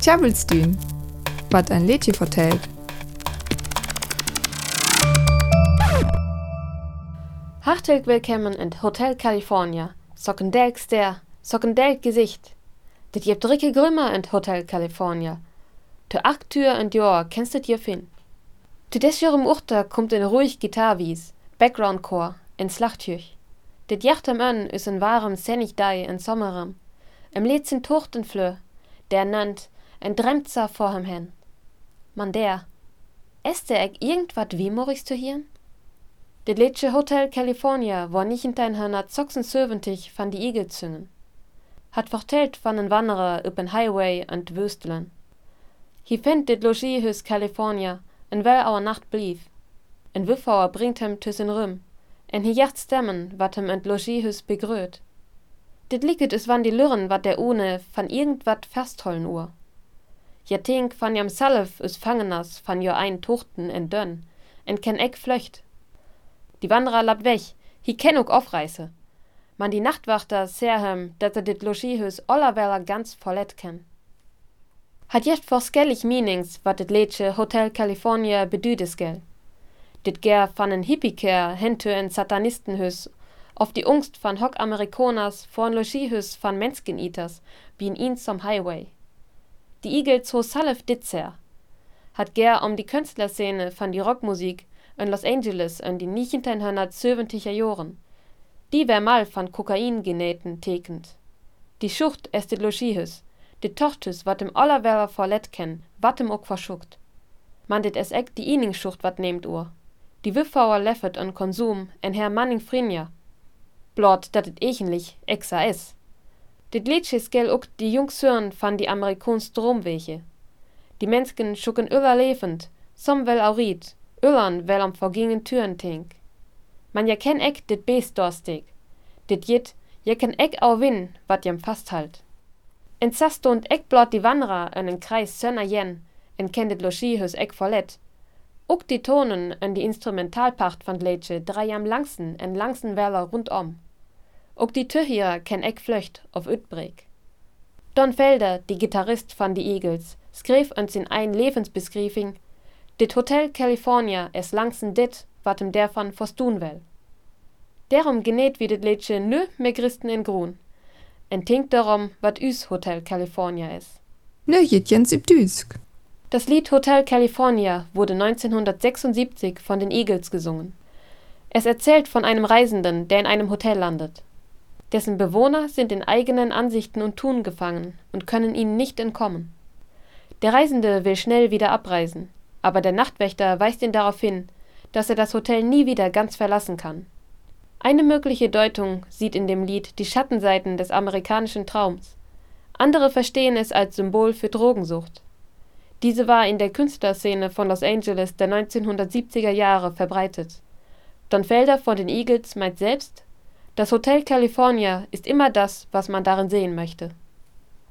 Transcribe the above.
Tjabelstün, wat ein Lädchen vertellt. Hartelijk willkommen in Hotel California. Sockendelk ster, sockendelk Gesicht. Dit je dricke Grümmer in Hotel California. De acht Tür in Jahr kennst dit je fin. Zu des Jahr im Urter kommt ein ruhig Gitarwies, Background-Chor, in Slachtjüch. Dit jachtem an is ein warem Sennig dei in Sommerem. Im Lied sind Tuchtenflö, der nannt, en Dremzer vorhem hen. Man der, est der eck irgendwat Wiemoris zu hieren? Det Lidsche Hotel California war nicht in dein Hörner 76 van die Igel züngen. Hat vertellt van en Wanderer über den Highway und Wüstelen. Hi fand dit Logiehus California, en well auer Nacht blieb. En Wiffauer bringt hem tüssen Rüm, en hi jacht stemmen, wat hem ent Logiehus begröt. Dit liket es wann die Lürren, wat der ohne van irgendwat festhollen uhr. Ja tink van jam Salf us Fangenas van jo ein Tuchten en Dönn, en ken eck flöcht, die Wanderer labt weg, hi ken ook aufreiße. Man die Nachtwachter serhem, dat er dit Logiehus allerweller ganz vollet ken. Hat jet forskellig Meanings, wat dit Lädsche Hotel California bedüdes gell. Dit ger van en Hippieker hentö en Satanistenhus, auf die Ungst van Hock Amerikoners vor en Logiehus van Menscheniters, wie in ihn zum Highway. Die Eagles ho Salif Ditzer. Hat ger um die Künstlerszene van die Rockmusik in Los Angeles in die 1970er Jahren. Die wär mal von Kokain genähten tekend. Die Schucht es de Logiehus, de Tochtes wat dem allerweller verlet ken, wat dem ook verschuckt. Man dit es eck die Iningschucht wat nehmt ur. Die Wiffauer leffet an Konsum en Herr Manning Frinja. Blot dat it echenlich exa is. Dit Liedjes gel ook die Jungshörn van die Amerikons Dromweche. Die Menschen schucken öller lebend, som wel aurit, Ullern wel am vergingen Türen tink. Man ja ken eck dit Beest dorstig. Dit jit, je ken eck au win, wat jem fasthalt. En sast und eck blot die Wanderer en Kreis sönner jen, en ken dit Logiehus eck verlet. Uck die Tonen en die Instrumentalpacht van Lätsche drei am langsten en langsten Weller rundom. Uck die Tüchierer ken eck flöcht auf Utbreg. Don Felder, die Gitarrist van die Eagles, skreef uns in ein Lebensbeskriving, Dit Hotel California es langsen dit, wat em dervan verstun will. Derum genet wie dit Lädsche nö mehr Christen in Grun. En tinkt darum, wat üs Hotel California is. Nö jens ibdüsk. Das Lied Hotel California wurde 1976 von den Eagles gesungen. Es erzählt von einem Reisenden, der in einem Hotel landet. Dessen Bewohner sind in eigenen Ansichten und Tun gefangen und können ihnen nicht entkommen. Der Reisende will schnell wieder abreisen, aber der Nachtwächter weist ihn darauf hin, dass er das Hotel nie wieder ganz verlassen kann. Eine mögliche Deutung sieht in dem Lied die Schattenseiten des amerikanischen Traums. Andere verstehen es als Symbol für Drogensucht. Diese war in der Künstlerszene von Los Angeles der 1970er Jahre verbreitet. Don Felder von den Eagles meint selbst, das Hotel California ist immer das, was man darin sehen möchte.